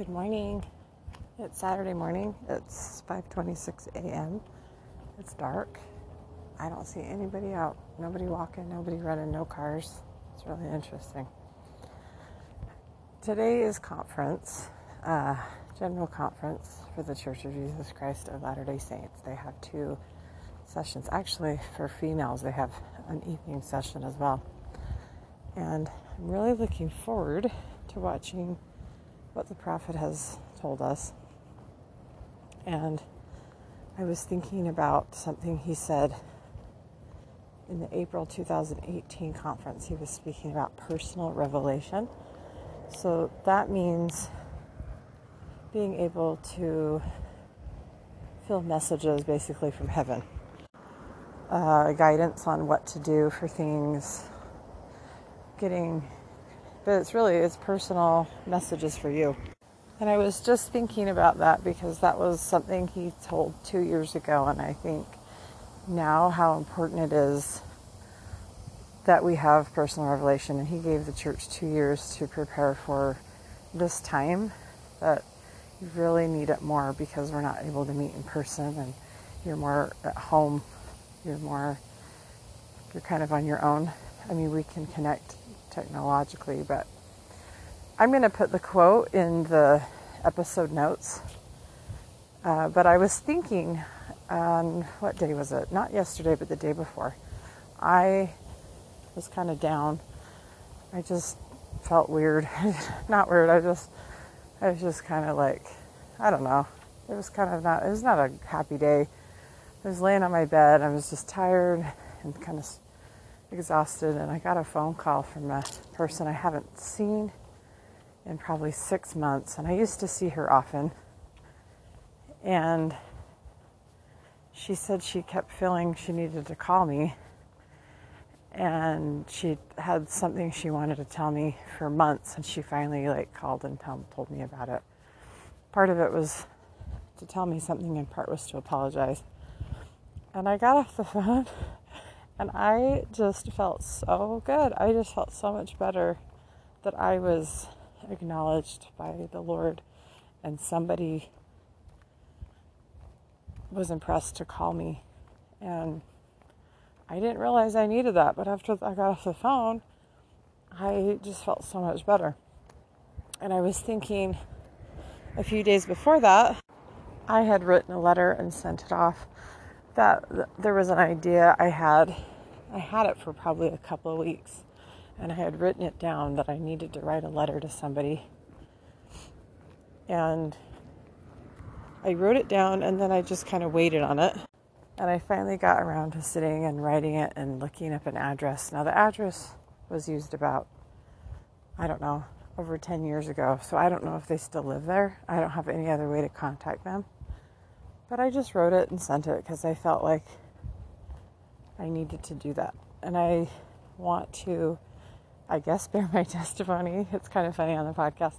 Good morning. It's Saturday morning. It's 5:26 a.m. It's dark. I don't see anybody out. Nobody walking, nobody running, no cars. It's really interesting. Today is conference, uh, general conference for the Church of Jesus Christ of Latter-day Saints. They have two sessions. Actually, for females, they have an evening session as well. And I'm really looking forward to watching what the prophet has told us. And I was thinking about something he said in the April 2018 conference. He was speaking about personal revelation. So that means being able to feel messages basically from heaven, uh, guidance on what to do for things, getting but it's really it's personal messages for you. And I was just thinking about that because that was something he told two years ago, and I think now how important it is that we have personal revelation. And he gave the church two years to prepare for this time that you really need it more because we're not able to meet in person and you're more at home. You're more, you're kind of on your own. I mean, we can connect technologically, but I'm going to put the quote in the episode notes. Uh, but I was thinking on what day was it? Not yesterday, but the day before. I was kind of down. I just felt weird. not weird. I just, I was just kind of like, I don't know. It was kind of not. It was not a happy day. I was laying on my bed. I was just tired and kind of exhausted, and I got a phone call from a person I haven't seen in probably six months, and I used to see her often. And she said she kept feeling she needed to call me, and she had something she wanted to tell me for months, and she finally like called and told me about it. Part of it was to tell me something, and part was to apologize. And I got off the phone and I just felt so good. I just felt so much better that I was acknowledged by the Lord and somebody was impressed to call me. And I didn't realize I needed that, but after I got off the phone, I just felt so much better. And I was thinking a few days before that, I had written a letter and sent it off that there was an idea I had. I had it for probably a couple of weeks, and I had written it down that I needed to write a letter to somebody. And I wrote it down, and then I just kind of waited on it. And I finally got around to sitting and writing it and looking up an address. Now, the address was used about, I don't know, over 10 years ago. So I don't know if they still live there. I don't have any other way to contact them. But I just wrote it and sent it because I felt like I needed to do that. And I want to, I guess, bear my testimony. It's kind of funny on the podcast,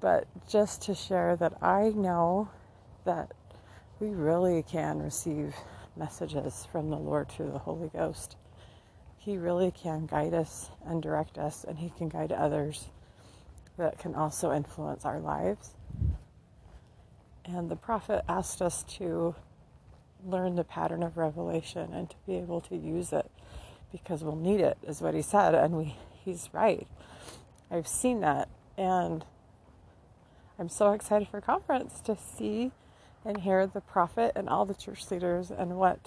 but just to share that I know that we really can receive messages from the Lord through the Holy Ghost. He really can guide us and direct us, and He can guide others that can also influence our lives. And the prophet asked us to learn the pattern of revelation and to be able to use it because we'll need it, is what he said. And we, he's right. I've seen that. And I'm so excited for conference to see and hear the prophet and all the church leaders and what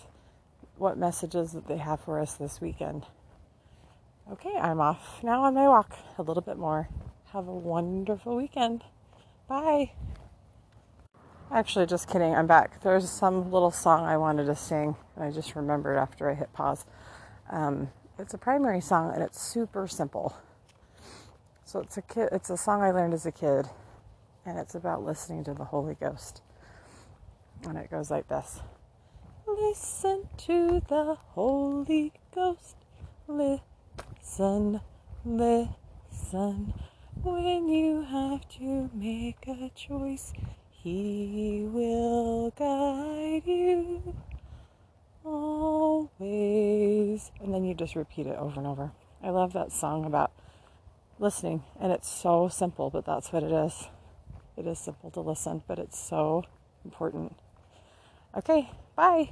what messages that they have for us this weekend. Okay, I'm off now on my walk a little bit more. Have a wonderful weekend. Bye. Actually, just kidding. I'm back. There's some little song I wanted to sing, and I just remembered after I hit pause. Um, it's a primary song, and it's super simple. So it's a kid. It's a song I learned as a kid, and it's about listening to the Holy Ghost. And it goes like this: Listen to the Holy Ghost. Listen, listen. When you have to make a choice he will guide you always. And then you just repeat it over and over. I love that song about listening, and it's so simple, but that's what it is. It is simple to listen, but it's so important. Okay, bye.